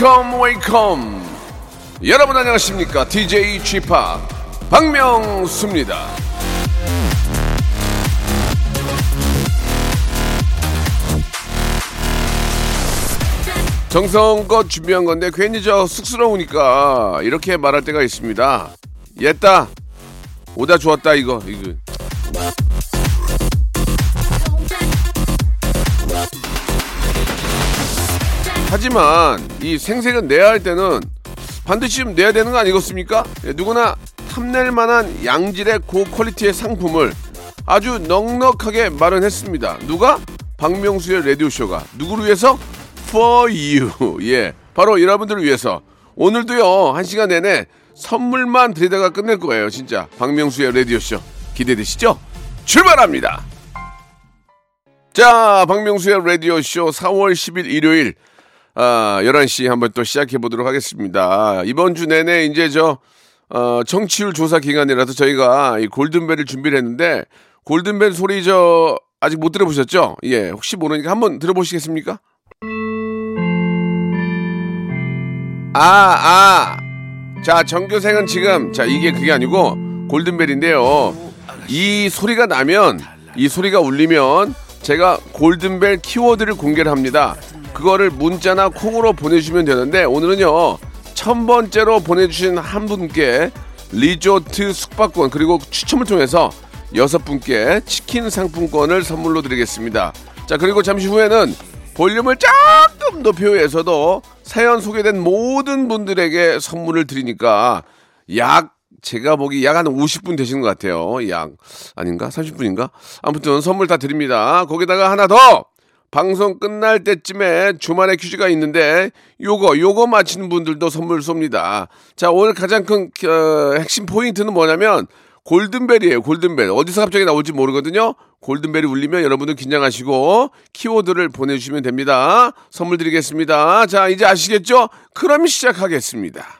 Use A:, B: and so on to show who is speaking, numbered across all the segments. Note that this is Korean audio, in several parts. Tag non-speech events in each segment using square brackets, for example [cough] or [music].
A: Wake up wake up 여러분 안녕하십니까? DJ G-Park 박명수입니다. 정성껏 준비한 건데 괜히 저 쑥스러우니까 이렇게 말할 때가 있습니다. 옛다. 오다 주었다 이거. 이거 하지만 이 생색은 내야 할 때는 반드시 좀 내야 되는 거 아니겠습니까? 예, 누구나 탐낼 만한 양질의 고퀄리티의 상품을 아주 넉넉하게 마련했습니다. 누가? 박명수의 라디오쇼가. 누구를 위해서? For you. 예. 바로 여러분들을 위해서. 오늘도요, 한 시간 내내 선물만 드리다가 끝낼 거예요, 진짜. 박명수의 라디오쇼. 기대되시죠? 출발합니다! 자, 박명수의 라디오쇼 4월 10일 일요일. 아, 11시 한번 또 시작해 보도록 하겠습니다. 이번 주 내내 이제 저, 어, 청취율 조사 기간이라서 저희가 이 골든벨을 준비를 했는데, 골든벨 소리 저, 아직 못 들어보셨죠? 예, 혹시 모르니까 한번 들어보시겠습니까? 아, 아. 자, 전교생은 지금, 자, 이게 그게 아니고, 골든벨인데요. 이 소리가 나면, 이 소리가 울리면, 제가 골든벨 키워드를 공개를 합니다. 그거를 문자나 콩으로 보내주시면 되는데 오늘은요 천 번째로 보내주신 한 분께 리조트 숙박권 그리고 추첨을 통해서 여섯 분께 치킨 상품권을 선물로 드리겠습니다. 자 그리고 잠시 후에는 볼륨을 조금 높여서도 사연 소개된 모든 분들에게 선물을 드리니까 약 제가 보기 약 한 50분 되시는 것 같아요. 약 아닌가? 30분인가? 아무튼 선물 다 드립니다. 거기다가 하나 더 방송 끝날 때쯤에 주말에 퀴즈가 있는데 요거 요거 맞히는 분들도 선물 쏩니다. 자 오늘 가장 큰 어, 핵심 포인트는 뭐냐면 골든벨이에요. 골든벨 어디서 갑자기 나올지 모르거든요. 골든벨이 울리면 여러분들 긴장하시고 키워드를 보내주시면 됩니다. 선물 드리겠습니다. 자 이제 아시겠죠? 그럼 시작하겠습니다.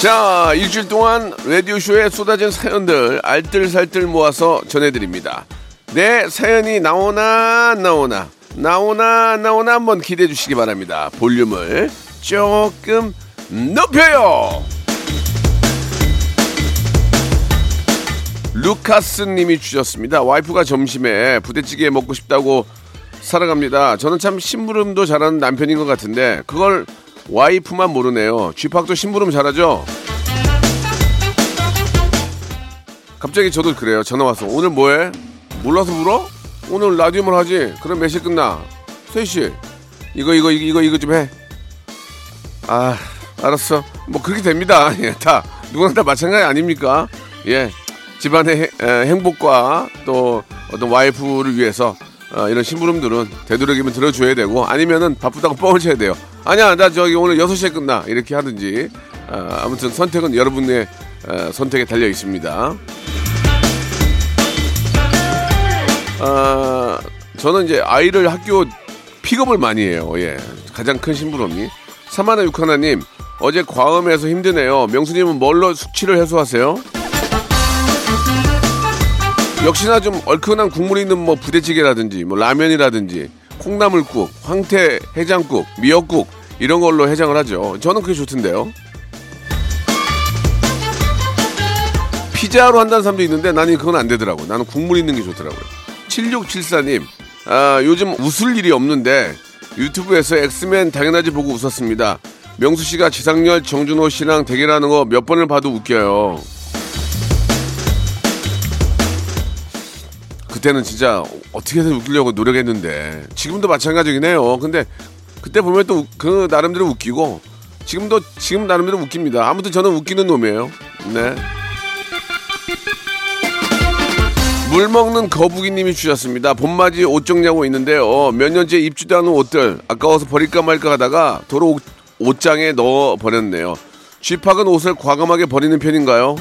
A: 자, 일주일 동안 라디오쇼에 쏟아진 사연들 알뜰살뜰 모아서 전해드립니다. 내 사연이 나오나, 안 나오나, 나오나, 안 나오나 한번 기대해 주시기 바랍니다. 볼륨을 조금 높여요! 루카스 님이 주셨습니다. 와이프가 점심에 부대찌개 먹고 싶다고 살아갑니다. 저는 참 심부름도 잘하는 남편인 것 같은데 그걸 와이프만 모르네요. 쥐팍도 심부름 잘하죠? 갑자기 저도 그래요. 전화 와서 오늘 뭐해? 몰라서 물어? 오늘 라디오만 하지. 그럼 몇 시 끝나? 3시. 이거 이거 이거 이거 이거 좀 해. 아 알았어. 뭐 그렇게 됩니다. [laughs] 예, 다 누구나 다 마찬가지 아닙니까? 예. 집안의 해- 에, 행복과 또 어떤 와이프를 위해서 어, 이런 심부름들은 되도록이면 들어줘야 되고 아니면은 바쁘다고 뻥을 쳐야 돼요. 아니야 나 저기 오늘 6시에 끝나 이렇게 하든지 아, 아무튼 선택은 여러분의 어, 선택에 달려 있습니다. 아, 저는 이제 아이를 학교 픽업을 많이 해요. 예. 가장 큰 심부름이. 사마나 육하나님, 어제 과음해서 힘드네요. 명수님은 뭘로 숙취를 해소하세요? 역시나 좀 얼큰한 국물 있는 뭐 부대찌개라든지 뭐 라면이라든지 콩나물국, 황태 해장국, 미역국 이런 걸로 해장을 하죠. 저는 그게 좋던데요. 피자로 한다는 사람도 있는데 나는 그건 안 되더라고. 나는 국물 있는 게 좋더라고요. 7674님, 아, 요즘 웃을 일이 없는데 유튜브에서 엑스맨 당연하지 보고 웃었습니다. 명수 씨가 지상렬 정준호 씨랑 대결하는 거 몇 번을 봐도 웃겨요. 그때는 진짜 어떻게든 웃기려고 노력했는데 지금도 마찬가지긴 해요. 근데 그때 보면 또 그 나름대로 웃기고 지금도 지금 나름대로 웃깁니다. 아무튼 저는 웃기는 놈이에요. 네. 물 먹는 거북이님이 주셨습니다. 봄맞이 옷 정리하고 있는데요. 몇 년째 입지도 않은 옷들 아까워서 버릴까 말까 하다가 도로 옷- 옷장에 넣어 버렸네요. 쥐팍은 옷을 과감하게 버리는 편인가요?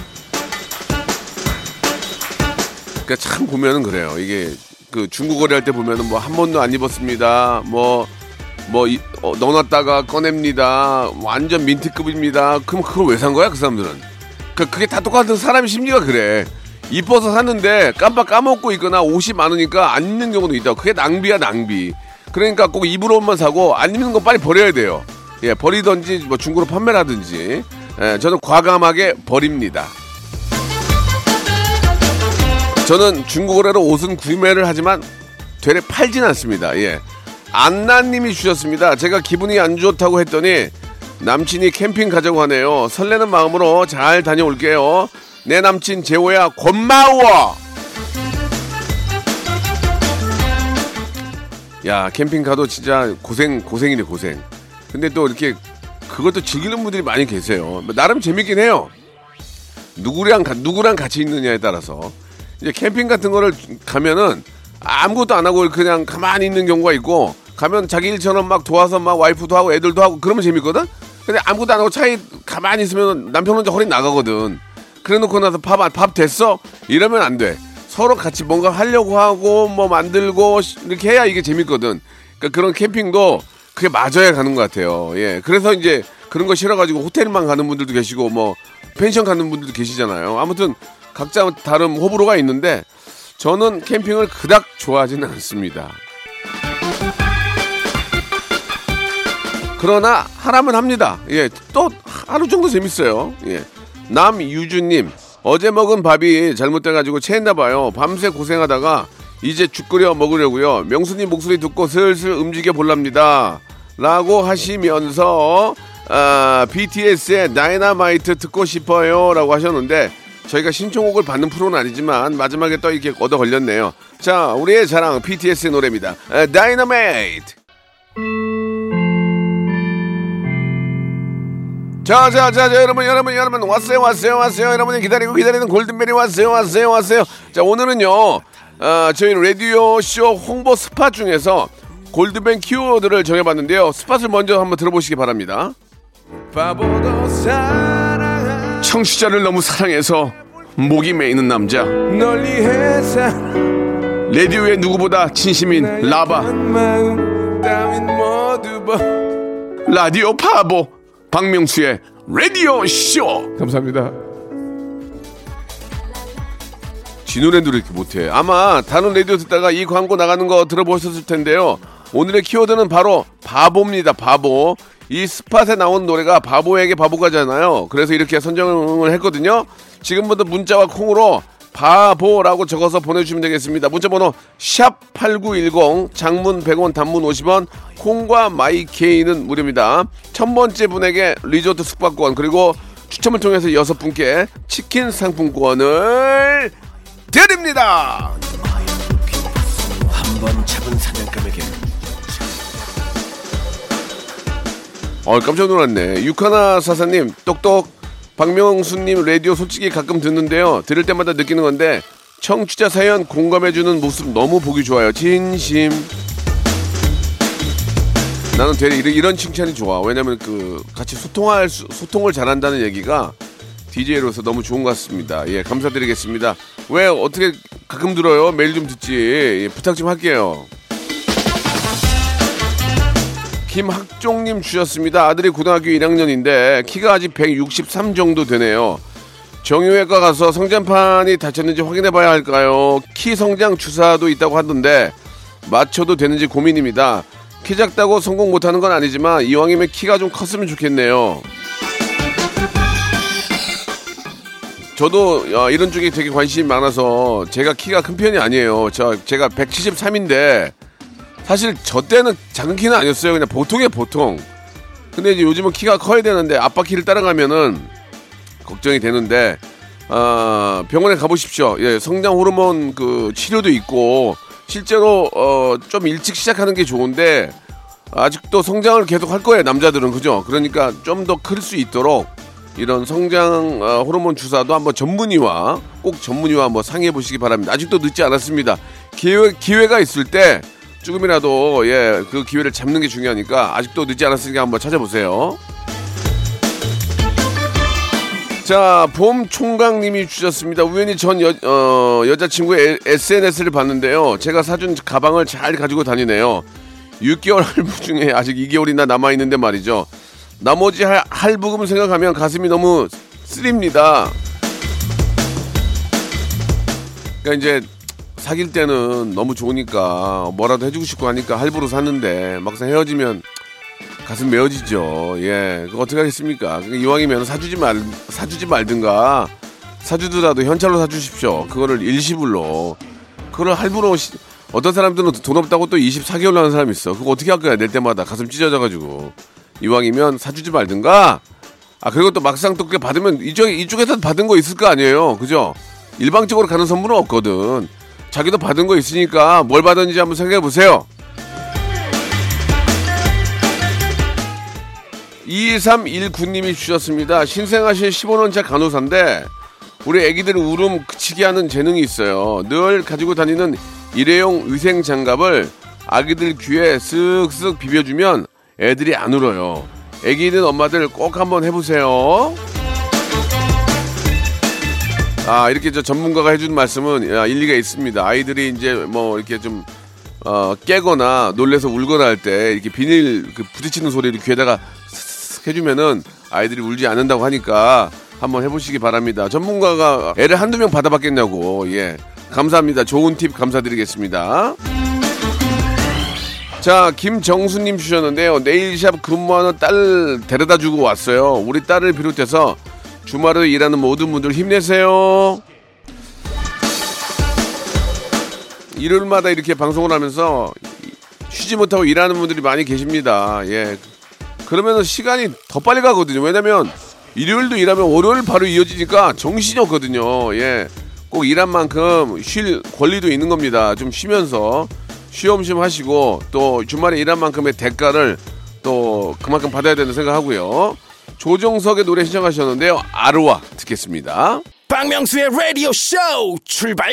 A: 그러니까 참 보면은 그래요. 이게 그 중국어리 할때 보면은 뭐 한 번도 안 입었습니다. 뭐뭐 넣어놨다가 꺼냅니다. 완전 민트급입니다. 그럼 그걸 왜 산 거야 그 사람들은? 그 그게 다 똑같은 사람의 심리가 그래. 이뻐서 샀는데 깜빡 까먹고 있거나 옷이 많으니까 안 입는 경우도 있다. 그게 낭비야 낭비. 그러니까 꼭 입을 옷만 사고 안 입는 거 빨리 버려야 돼요. 예, 버리든지 뭐 중고로 판매라든지. 예, 저는 과감하게 버립니다. 저는 중고거래로 옷은 구매를 하지만 되레 팔진 않습니다. 예. 안나님이 주셨습니다. 제가 기분이 안 좋다고 했더니 남친이 캠핑 가자고 하네요. 설레는 마음으로 잘 다녀올게요. 내 남친 재호야 고마워. 야 캠핑 가도 진짜 고생 고생이네 고생. 근데 또 이렇게 그것도 즐기는 분들이 많이 계세요. 나름 재밌긴 해요. 누구랑 가- 누구랑 같이 있느냐에 따라서 이제 캠핑 같은 거를 가면은 아무것도 안 하고 그냥 가만히 있는 경우가 있고 가면 자기 일처럼 막 도와서 막 와이프도 하고 애들도 하고 그러면 재밌거든. 근데 아무것도 안 하고 차에 가만히 있으면 남편 혼자 허리 나가거든. 그래 놓고 나서 밥, 안- 밥 됐어? 이러면 안 돼. 서로 같이 뭔가 하려고 하고 뭐 만들고 이렇게 해야 이게 재밌거든. 그러니까 그런 캠핑도 그게 맞아야 가는 것 같아요. 예. 그래서 이제 그런 거 싫어가지고 호텔만 가는 분들도 계시고 뭐 펜션 가는 분들도 계시잖아요. 아무튼 각자 다른 호불호가 있는데 저는 캠핑을 그닥 좋아하지는 않습니다. 그러나 하라면 합니다. 예, 또 하루 정도 재밌어요. 예. 남유주님 어제 먹은 밥이 잘못돼가지고 체했나 봐요. 밤새 고생하다가 이제 죽 끓여 먹으려고요. 명수님 목소리 듣고 슬슬 움직여 볼랍니다. 라고 하시면서 아, BTS의 다이너마이트 듣고 싶어요. 라고 하셨는데 저희가 신청곡을 받는 프로는 아니지만 마지막에 또 이렇게 얻어 걸렸네요. 자, 우리의 자랑 BTS의 노래입니다. 다이너마이트. 자, 자, 자, 자, 여러분, 여러분, 여러분, 왔어요, 왔어요, 왔어요. 여러분이 기다리고 기다리는 골든벨이 왔어요, 왔어요, 왔어요. 자, 오늘은요, 어, 저희 라디오쇼 홍보 스팟 중에서 골드벤 키워드를 정해봤는데요. 스팟을 먼저 한번 들어보시기 바랍니다. 청취자를 너무 사랑해서 목이 메이는 남자. 라디오의 누구보다 진심인 라바. 라디오 파보. 박명수의 라디오 쇼. 감사합니다. 지 노래도 이렇게 못해. 아마 다른 라디오 듣다가 이 광고 나가는 거 들어보셨을 텐데요. 오늘의 키워드는 바로 바보입니다. 바보. 이 스팟에 나온 노래가 바보에게 바보가잖아요. 그래서 이렇게 선정을 했거든요. 지금부터 문자와 콩으로 바보라고 적어서 보내주시면 되겠습니다. 문자번호 샵 8910 장문 100원 단문 50원 콩과 마이케이는 무료입니다. 첫 번째 분에게 리조트 숙박권 그리고 추첨을 통해서 여섯 분께 치킨 상품권을 드립니다.
B: 한번 잡은 사냥감에게
A: 어 깜짝 놀랐네. 육하나 사사님 똑똑 박명수님 라디오 솔직히 가끔 듣는데요. 들을 때마다 느끼는 건데 청취자 사연 공감해주는 모습 너무 보기 좋아요. 진심. 나는 되게 이런, 이런 칭찬이 좋아. 왜냐면 그 같이 소통할 수- 소통을 잘한다는 얘기가 DJ로서 너무 좋은 것 같습니다. 예, 감사드리겠습니다. 왜 어떻게 가끔 들어요? 매일 좀 듣지. 예, 부탁 좀 할게요. 김학종님 주셨습니다. 아들이 고등학교 1학년인데 키가 아직 163 정도 되네요. 정형외과 가서 성장판이 다쳤는지 확인해 봐야 할까요? 키 성장 주사도 있다고 하던데 맞춰도 되는지 고민입니다. 키 작다고 성공 못하는 건 아니지만 이왕이면 키가 좀 컸으면 좋겠네요. 저도 어, 이런 쪽에 되게 관심이 많아서 제가 키가 큰 편이 아니에요. 저 제가 173인데 사실 저 때는 작은 키는 아니었어요. 그냥 보통의 보통. 근데 이제 요즘은 키가 커야 되는데 아빠 키를 따라가면은 걱정이 되는데 아, 병원에 가보십시오. 예, 성장 호르몬 그 치료도 있고 실제로 어, 좀 일찍 시작하는 게 좋은데 아직도 성장을 계속 할 거예요 남자들은 그죠? 그러니까 좀 더 클 수 있도록 이런 성장 어, 호르몬 주사도 한번 전문의와 꼭 전문의와 뭐 상의해 보시기 바랍니다. 아직도 늦지 않았습니다. 기회 기회가 있을 때 조금이라도 예 그 기회를 잡는 게 중요하니까 아직도 늦지 않았으니까 한번 찾아보세요. 자, 봄 총각님이 주셨습니다. 우연히 전 여, 어, 여자친구의 SNS를 봤는데요. 제가 사준 가방을 잘 가지고 다니네요. 6개월 할부 중에 아직 2개월이나 남아있는데 말이죠. 나머지 할, 할부금 생각하면 가슴이 너무 쓰립니다. 그러니까 이제 사귈 때는 너무 좋으니까 뭐라도 해주고 싶고 하니까 할부로 샀는데 막상 헤어지면 가슴 메어지죠. 예, 그 어떻게 하겠습니까? 그러니까 이왕이면 사주지 말 사주지 말든가 사주더라도 현찰로 사주십시오. 그거를 일시불로 그걸 할부로 시- 어떤 사람들은 돈 없다고 또 24개월 하는 사람이 있어. 그거 어떻게 할 거야? 낼 때마다 가슴 찢어져가지고 이왕이면 사주지 말든가. 아 그리고 또 막상 또 그게 받으면 이쪽 이쪽에서 받은 거 있을 거 아니에요, 그죠? 일방적으로 가는 선물은 없거든. 자기도 받은 거 있으니까 뭘 받았는지 한번 생각해 보세요. 2319님이 주셨습니다. 신생아실 15년차 간호사인데 우리 애기들 울음 그치게 하는 재능이 있어요. 늘 가지고 다니는 일회용 위생 장갑을 아기들 귀에 쓱쓱 비벼주면 애들이 안 울어요. 애기 있는 엄마들 꼭 한번 해보세요. 아 이렇게 저 전문가가 해준 말씀은 야, 일리가 있습니다. 아이들이 이제 뭐 이렇게 좀 어, 깨거나 놀래서 울거나 할 때 이렇게 비닐 그 부딪히는 소리를 귀에다가 해주면은 아이들이 울지 않는다고 하니까 한번 해보시기 바랍니다. 전문가가 애를 한두 명 받아봤겠냐고 예 감사합니다. 좋은 팁 감사드리겠습니다. 자, 김정수님 주셨는데요. 네일샵 근무하는 딸 데려다 주고 왔어요. 우리 딸을 비롯해서 주말에 일하는 모든 분들 힘내세요. 일요일마다 이렇게 방송을 하면서 쉬지 못하고 일하는 분들이 많이 계십니다. 예. 그러면 시간이 더 빨리 가거든요. 왜냐면 일요일도 일하면 월요일 바로 이어지니까 정신이 없거든요. 예. 꼭 일한 만큼 쉴 권리도 있는 겁니다. 좀 쉬면서 쉬엄쉬엄 하시고 또 주말에 일한 만큼의 대가를 또 그만큼 받아야 된다고 생각하고요. 조정석의 노래 신청하셨는데요. 아르와 듣겠습니다.
B: 박명수의 라디오 쇼 출발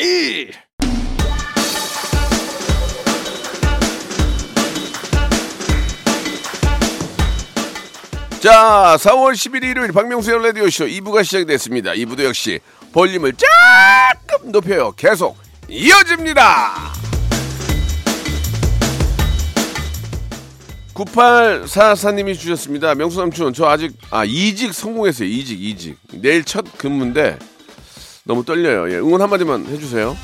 A: 자, 4월 11일 일요일 박명수의 라디오쇼 2부가 시작됐습니다. 2부도 역시 볼륨을 조금 높여요. 계속 이어집니다. 9844님이 주셨습니다. 명수 삼촌, 저 아직, 아, 이직 성공했어요. 이직, 이직. 내일 첫 근무인데 너무 떨려요. 예, 응원 한마디만 해주세요.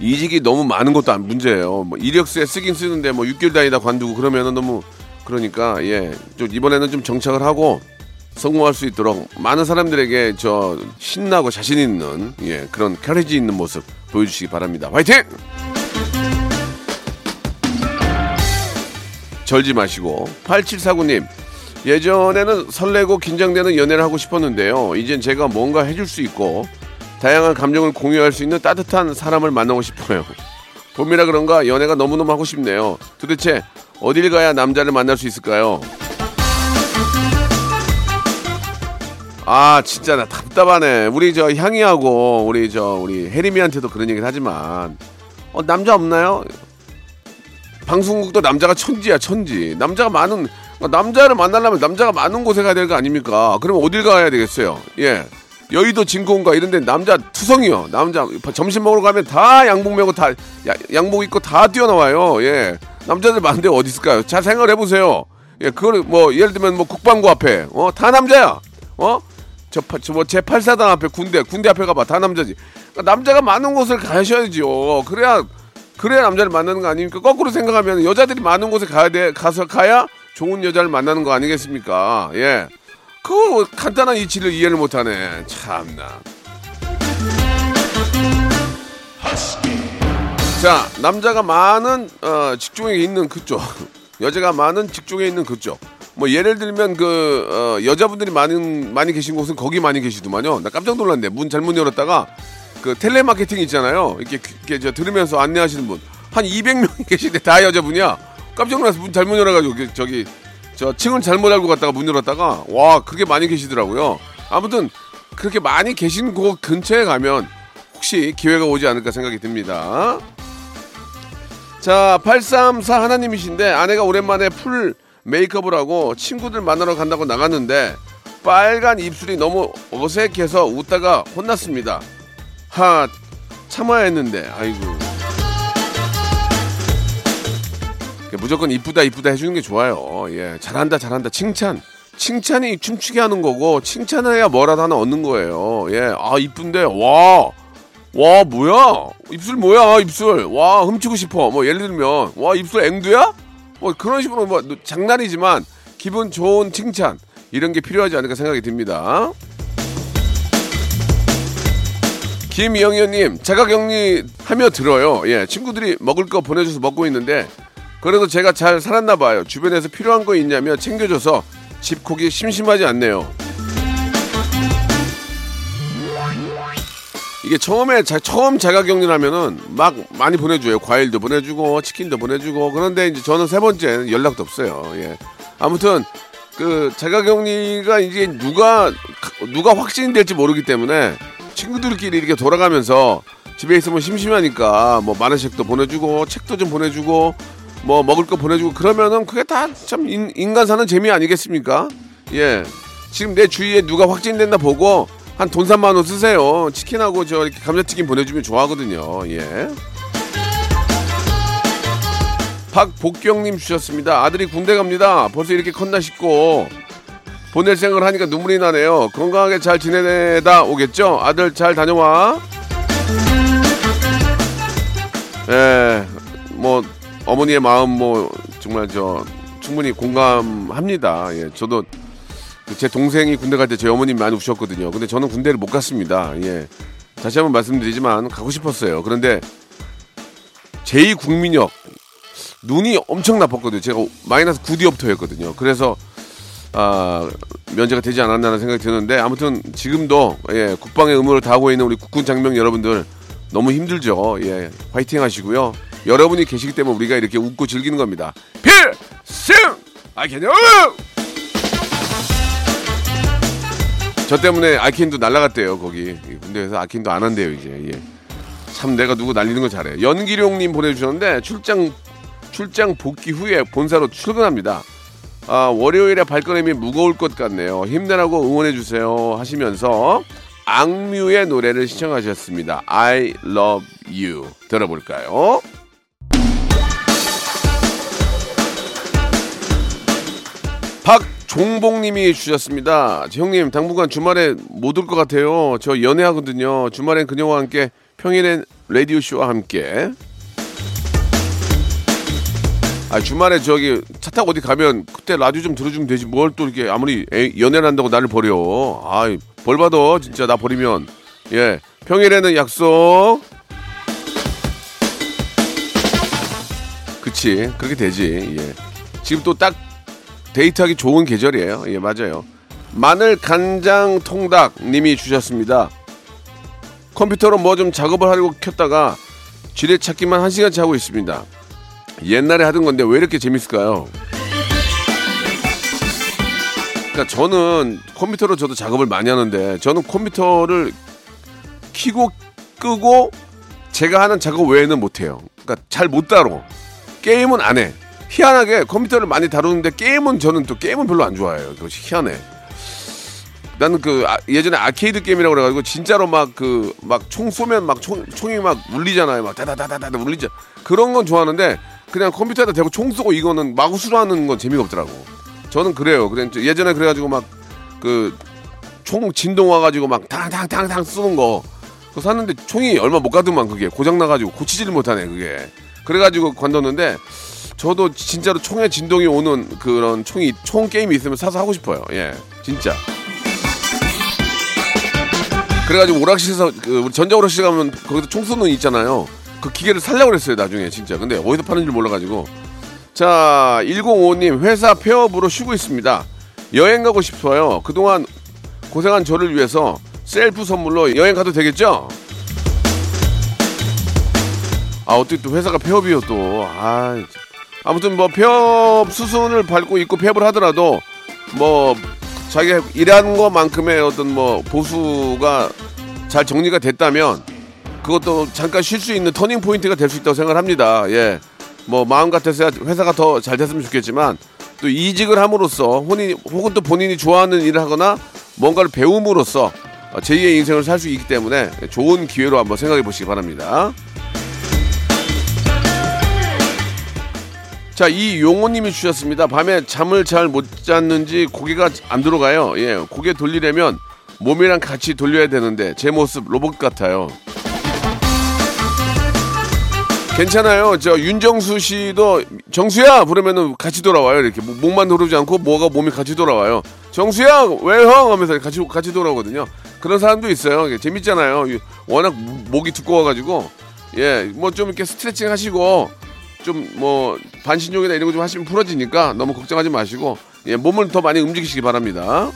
A: 이직이 너무 많은 것도 안 문제예요. 뭐 이력서에 쓰긴 쓰는데 뭐 6개월 다니다 관두고 그러면은 너무 그러니까 예, 좀 이번에는 좀 정착을 하고 성공할 수 있도록 많은 사람들에게 저 신나고 자신 있는 예, 그런 카레지 있는 모습 보여주시기 바랍니다. 화이팅! 절지 마시고 8749님 예전에는 설레고 긴장되는 연애를 하고 싶었는데요. 이젠 제가 뭔가 해줄 수 있고 다양한 감정을 공유할 수 있는 따뜻한 사람을 만나고 싶어요. 봄이라 그런가 연애가 너무너무 하고 싶네요. 도대체 어딜 가야 남자를 만날 수 있을까요? 아 진짜 나 답답하네. 우리 저 향이하고 우리 저 우리 혜림이한테도 그런 얘기를 하지만 어, 남자 없나요? 방송국도 남자가 천지야 천지. 남자가 많은 남자를 만나려면 남자가 많은 곳에 가야 될 거 아닙니까? 그러면 어딜 가야 되겠어요? 예. 여의도 진공가 이런 데 남자 투성이요. 남자 점심 먹으러 가면 다 양복 메고 다 야- 양복 입고 다 뛰어나와요. 예. 남자들 많은데 어디 있을까요? 잘 생각해 보세요. 예, 그걸 뭐 예를 들면 뭐 국방부 앞에 어 다 남자야. 어? 저뭐 제8사단 앞에 군대 군대 앞에 가봐 다 남자지. 그러니까 남자가 많은 곳을 가셔야죠. 그래야 그래야 남자를 만나는 거 아닙니까? 거꾸로 생각하면 여자들이 많은 곳에 가야 돼 가서 가야 좋은 여자를 만나는 거 아니겠습니까? 예. 그 간단한 이치를 이해를 못하네. 참나. 자, 남자가 많은 어, 직종에 있는 그쪽, [laughs] 여자가 많은 직종에 있는 그쪽. 뭐 예를 들면 그 어, 여자분들이 많은 많이 계신 곳은 거기 많이 계시더만요. 나 깜짝 놀랐네. 문 잘못 열었다가 그 텔레마케팅 있잖아요. 이렇게, 저 들으면서 안내하시는 분 한 200명이 [laughs] 계신데 다 여자분이야. 깜짝 놀라서 문 잘못 열어가지고 그 저기 저 층을 잘못 알고 갔다가 문 열었다가 와 그렇게 많이 계시더라고요. 아무튼 그렇게 많이 계신 곳 근처에 가면 혹시 기회가 오지 않을까 생각이 듭니다. 자, 834 하나님이신데 아내가 오랜만에 풀 메이크업을 하고 친구들 만나러 간다고 나갔는데 빨간 입술이 너무 어색해서 웃다가 혼났습니다. 하, 참아야 했는데, 아이고. 무조건 이쁘다 이쁘다 해주는 게 좋아요. 예, 잘한다 잘한다 칭찬. 칭찬이 춤추게 하는 거고 칭찬해야 뭐라도 하나 얻는 거예요. 예, 아 이쁜데 와, 와 뭐야 입술 뭐야 입술 와 훔치고 싶어. 뭐 예를 들면 와 입술 앵두야? 뭐 그런 식으로 뭐 장난이지만 기분 좋은 칭찬 이런 게 필요하지 않을까 생각이 듭니다. 김영현님 자가격리 하며 들어요. 예, 친구들이 먹을 거 보내줘서 먹고 있는데 그래도 제가 잘 살았나 봐요. 주변에서 필요한 거 있냐며 챙겨줘서 집콕이 심심하지 않네요. 이게 처음에 자, 처음 자가격리하면은 막 많이 보내줘요. 과일도 보내주고 치킨도 보내주고 그런데 이제 저는 세 번째 연락도 없어요. 예. 아무튼 그 자가격리가 이제 누가 누가 확진이 될지 모르기 때문에 친구들끼리 이렇게 돌아가면서 집에 있으면 심심하니까 뭐 만원씩도 보내주고 책도 좀 보내주고 뭐 먹을 거 보내주고 그러면은 그게 다 참 인간 사는 재미 아니겠습니까? 예. 지금 내 주위에 누가 확진된다 보고 한 돈 3만 원 쓰세요. 치킨하고 저 이렇게 감자튀김 보내주면 좋아하거든요. 예. 박복경님 주셨습니다. 아들이 군대 갑니다. 벌써 이렇게 컸나 싶고 보낼 생각을 하니까 눈물이 나네요. 건강하게 잘 지내다 오겠죠? 아들 잘 다녀와. 예, 뭐 어머니의 마음 뭐 정말 저 충분히 공감합니다. 예, 저도 제 동생이 군대 갈 때 제 어머님 많이 우셨거든요. 근데 저는 군대를 못 갔습니다. 예, 다시 한번 말씀드리지만 가고 싶었어요. 그런데 제2 국민역 눈이 엄청 나빴거든요. 제가 마이너스 9디옵터였거든요. 그래서 아, 면제가 되지 않았나라는 생각이 드는데 아무튼 지금도 예, 국방의 의무를 다하고 있는 우리 국군 장병 여러분들 너무 힘들죠. 예, 화이팅 하시고요. 여러분이 계시기 때문에 우리가 이렇게 웃고 즐기는 겁니다. 필승! 아이캔요! 저 때문에 아이캔도 날라갔대요 거기 군대에서 아이캔도 안 한대요 이제 예. 참 내가 누구 날리는 거 잘해 연기룡님 보내주셨는데 출장 출장 복귀 후에 본사로 출근합니다 아, 월요일에 발걸음이 무거울 것 같네요 힘내라고 응원해 주세요 하시면서 악뮤의 노래를 시청하셨습니다 I love you 들어볼까요? 박종봉님이 주셨습니다. 형님 당분간 주말에 못 올 것 같아요. 저 연애하거든요. 주말엔 그녀와 함께 평일엔 라디오 쇼와 함께. 아 주말에 저기 차 타고 어디 가면 그때 라디오 좀 들어주면 되지 뭘 또 이렇게 아무리 애, 연애를 한다고 나를 버려. 아이 벌 받아 진짜 나 버리면 예 평일에는 약속. 그치 그렇게 되지 예 지금 또 딱 데이트하기 좋은 계절이에요. 예, 맞아요. 마늘 간장 통닭 님이 주셨습니다. 컴퓨터로 뭐 좀 작업을 하려고 켰다가 지뢰 찾기만 한 시간째 하고 있습니다. 옛날에 하던 건데 왜 이렇게 재밌을까요? 그러니까 저는 컴퓨터로 저도 작업을 많이 하는데 저는 컴퓨터를 키고 끄고 제가 하는 작업 외에는 못해요. 그러니까 잘 못 다뤄. 게임은 안 해. 희한하게 컴퓨터를 많이 다루는데 게임은 저는 또 게임은 별로 안 좋아해요. 그것이 희한해. 나는 그 아, 예전에 아케이드 게임이라고 그래가지고 진짜로 막 그 막 총 쏘면 막 총, 총이 막 울리잖아요. 막 다다다다다 울리죠. 그런 건 좋아하는데 그냥 컴퓨터에다 대고 총 쏘고 이거는 마구수로 하는 건 재미가 없더라고. 저는 그래요. 그래 예전에 그래가지고 막 그 총 진동 와가지고 막 탕탕탕탕 쏘는 거 그거 샀는데 총이 얼마 못 가더만 그게 고장 나가지고 고치지를 못하네 그게. 그래가지고 건뒀는데 저도 진짜로 총에 진동이 오는 그런 총이 총 게임이 있으면 사서 하고 싶어요. 예, 진짜. 그래가지고 오락실에서 그 전자 오락실 가면 거기서 총 쏘는 있잖아요. 그 기계를 살려고 그랬어요 나중에 진짜. 근데 어디서 파는 줄 몰라가지고 자, 105님, 회사 폐업으로 쉬고 있습니다. 여행 가고 싶어요. 그동안 고생한 저를 위해서 셀프 선물로 여행 가도 되겠죠? 아, 어떻게 또 회사가 폐업이요, 또. 아, 아무튼 뭐 폐업 수순을 밟고 있고 폐업을 하더라도 뭐 자기가 일한 것만큼의 어떤 뭐 보수가 잘 정리가 됐다면 그것도 잠깐 쉴 수 있는 터닝 포인트가 될 수 있다고 생각합니다. 예. 뭐 마음 같아서야 회사가 더 잘 됐으면 좋겠지만 또 이직을 함으로써 혼이 혹은 또 본인이 좋아하는 일을 하거나 뭔가를 배움으로써 제2의 인생을 살 수 있기 때문에 좋은 기회로 한번 생각해 보시기 바랍니다. 자, 이 용호님이 주셨습니다. 밤에 잠을 잘 못 잤는지 고개가 안 들어가요. 예, 고개 돌리려면 몸이랑 같이 돌려야 되는데 제 모습 로봇 같아요. 괜찮아요. 저 윤정수 씨도 정수야 부르면은 같이 돌아와요. 이렇게 뭐 목만 돌지 않고 뭐가 몸이 같이 돌아와요. 정수야 왜 형 하면서 같이 같이 돌아오거든요. 그런 사람도 있어요. 재밌잖아요. 워낙 목이 두꺼워가지고 예, 뭐 좀 이렇게 스트레칭 하시고 좀 뭐 반신욕이나 이런 거 좀 하시면 풀어지니까 너무 걱정하지 마시고 예, 몸을 더 많이 움직이시기 바랍니다.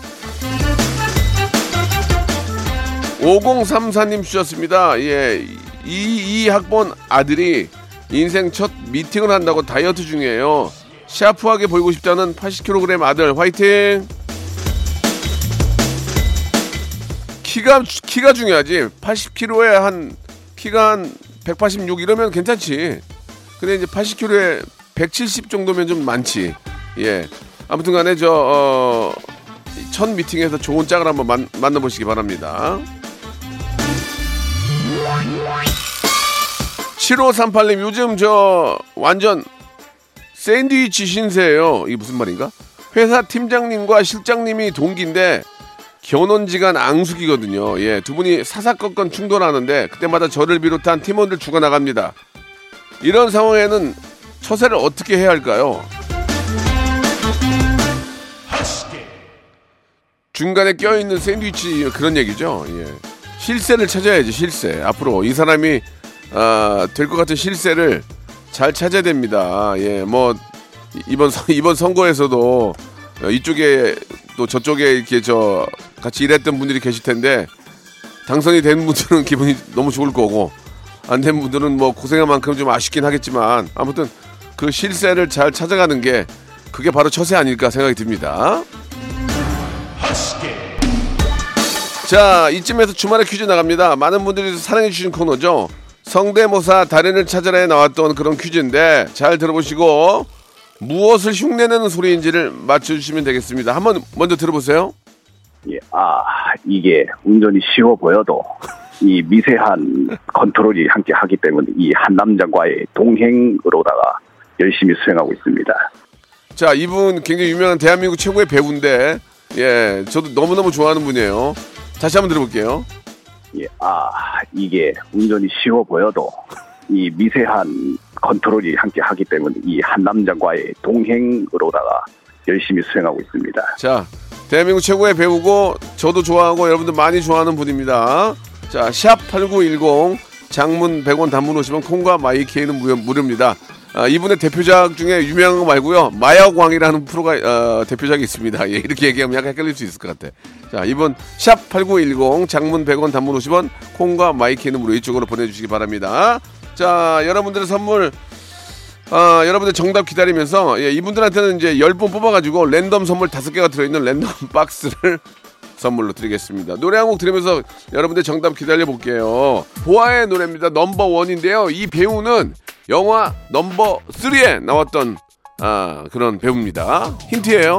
A: 5034님 주셨습니다. 예, 이, 이 학번 아들이 인생 첫 미팅을 한다고 다이어트 중이에요. 샤프하게 보이고 싶다는 80kg 아들 화이팅! 키가 키가 중요하지. 80kg에 한 키가 한 186 이러면 괜찮지. 근데 이제 80kg에 170 정도면 좀 많지. 예. 아무튼간에 저 어, 첫 미팅에서 좋은 짝을 한번 만, 만나보시기 바랍니다. 7538님 요즘 저 완전 샌드위치 신세예요. 이게 무슨 말인가? 회사 팀장님과 실장님이 동기인데 견원지간 앙숙이거든요. 예, 두 분이 사사건건 충돌하는데 그때마다 저를 비롯한 팀원들 죽어 나갑니다. 이런 상황에는 처세를 어떻게 해야 할까요? 중간에 껴있는 샌드위치 그런 얘기죠. 예. 실세를 찾아야지 실세. 앞으로 이 사람이 아, 될 것 같은 실세를 잘 찾아야 됩니다. 예, 뭐 이번 선- [laughs] 이번 선거에서도 이쪽에 또 저쪽에 이렇게 저 같이 일했던 분들이 계실 텐데 당선이 된 분들은 [laughs] 기분이 너무 좋을 거고 안 된 분들은 뭐 고생한 만큼 좀 아쉽긴 하겠지만 아무튼 그 실세를 잘 찾아가는 게 그게 바로 처세 아닐까 생각이 듭니다. 자, 이쯤에서 주말에 퀴즈 나갑니다. 많은 분들이 사랑해 주신 코너죠. 성대모사 달인을 찾아라에 나왔던 그런 퀴즈인데 잘 들어보시고 무엇을 흉내내는 소리인지를 맞춰주시면 되겠습니다. 한번 먼저 들어보세요.
C: 예, 아, 이게 운전이 쉬워 보여도 이 미세한 컨트롤이 함께 하기 때문에 이 한 남자과의 동행으로다가 열심히 수행하고 있습니다.
A: 자, 이분 굉장히 유명한 대한민국 최고의 배우인데 예, 저도 너무너무 좋아하는 분이에요. 다시 한번 들어볼게요.
C: 예, 아, 이게 운전이 쉬워 보여도 이 미세한 컨트롤이 함께 하기 때문에 이 한 남자과의 동행으로다가 열심히 수행하고 있습니다.
A: 자, 대한민국 최고의 배우고 저도 좋아하고 여러분들 많이 좋아하는 분입니다. 자, 샵 8910 장문 100원 단문 오시면 콩과 마이케이는 무료, 무료입니다. 아, 이분의 대표작 중에 유명한 거 말고요. 마약왕이라는 프로가 어, 대표작이 있습니다. 예, 이렇게 얘기하면 약간 헷갈릴 수 있을 것 같아. 자, 이분 샵8910 장문 100원 단문 50원 콩과 마이케이는 무료 이쪽으로 보내주시기 바랍니다. 자, 여러분들의 선물 아, 여러분들 정답 기다리면서 예, 이분들한테는 이제 10분 뽑아가지고 랜덤 선물 5개가 들어있는 랜덤 [laughs] 박스를 선물로 드리겠습니다. 노래 한 곡 들으면서 여러분들 정답 기다려 볼게요. 보아의 노래입니다. 넘버 원인데요. 이 배우는 영화 넘버 3에 나왔던 아, 그런 배우입니다. 힌트예요.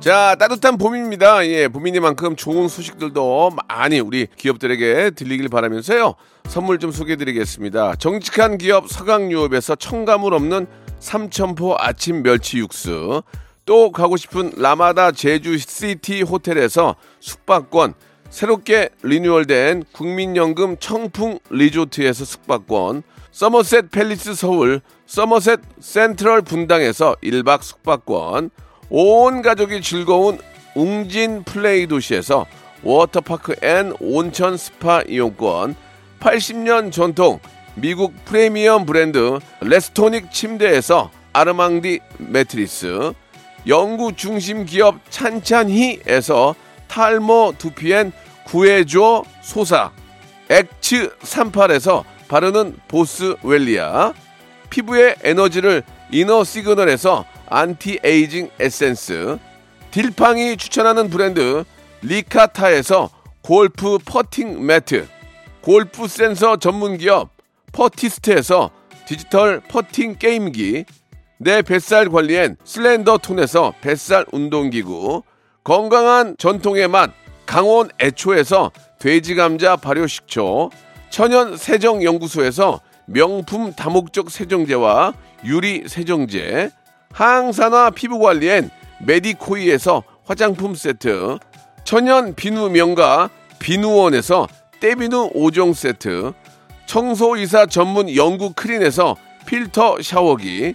A: 자, 따뜻한 봄입니다. 예, 봄이니만큼 좋은 소식들도 많이 우리 기업들에게 들리길 바라면서요. 선물 좀 소개해 드리겠습니다. 정직한 기업 서강유업에서 첨가물 없는 삼천포 아침 멸치 육수. 또 가고 싶은 라마다 제주 시티 호텔에서 숙박권. 새롭게 리뉴얼된 국민연금 청풍 리조트에서 숙박권. 서머셋 팰리스 서울, 서머셋 센트럴 분당에서 1박 숙박권. 온 가족이 즐거운 웅진 플레이 도시에서 워터파크 and 온천 스파 이용권, 80년 전통 미국 프리미엄 브랜드 레스토닉 침대에서 아르망디 매트리스, 연구 중심 기업 찬찬히에서 탈모 두피엔 구해줘 소사, 엑츠 38에서 바르는 보스웰리아, 피부의 에너지를 이너 시그널에서 안티에이징 에센스, 딜팡이 추천하는 브랜드 리카타에서 골프 퍼팅 매트, 골프 센서 전문 기업 퍼티스트에서 디지털 퍼팅 게임기, 내 뱃살 관리엔 슬렌더 톤에서 뱃살 운동기구, 건강한 전통의 맛 강원 애초에서 돼지 감자 발효식초, 천연 세정 연구소에서 명품 다목적 세정제와 유리 세정제, 항산화 피부 관리엔 메디코이에서 화장품 세트, 천연 비누 명가 비누원에서 때비누 5종 세트, 청소이사 전문 영구 크린에서 필터 샤워기,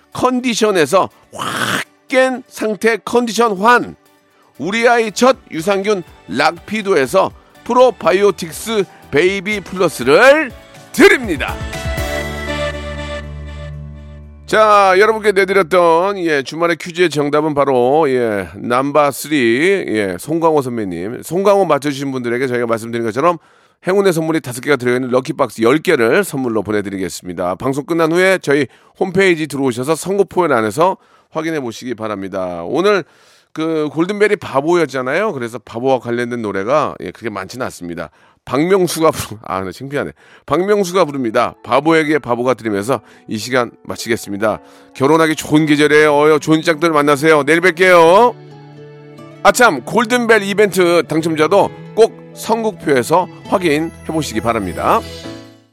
A: 컨디션에서 확 깬 상태 컨디션 환, 우리 아이 첫 유산균 락피도에서 프로바이오틱스 베이비 플러스를 드립니다. 자, 여러분께 내드렸던 예, 주말의 퀴즈의 정답은 바로 예, number 3 예, 송강호 선배님. 송강호 맞춰 주신 분들에게 저희가 말씀드린 것처럼 행운의 선물이 다섯 개가 들어있는 럭키박스 10개를 선물로 보내드리겠습니다. 방송 끝난 후에 저희 홈페이지 들어오셔서 선고포연 안에서 확인해 보시기 바랍니다. 오늘 그 골든벨이 바보였잖아요. 그래서 바보와 관련된 노래가 예, 그렇게 많지는 않습니다. 박명수가 부르, 아, 나 창피하네. 박명수가 부릅니다. 바보에게 바보가 들으면서 이 시간 마치겠습니다. 결혼하기 좋은 계절에 어여 좋은 짝들 만나세요. 내일 뵐게요. 아참, 골든벨 이벤트 당첨자도 꼭 선곡표에서 확인해 보시기 바랍니다.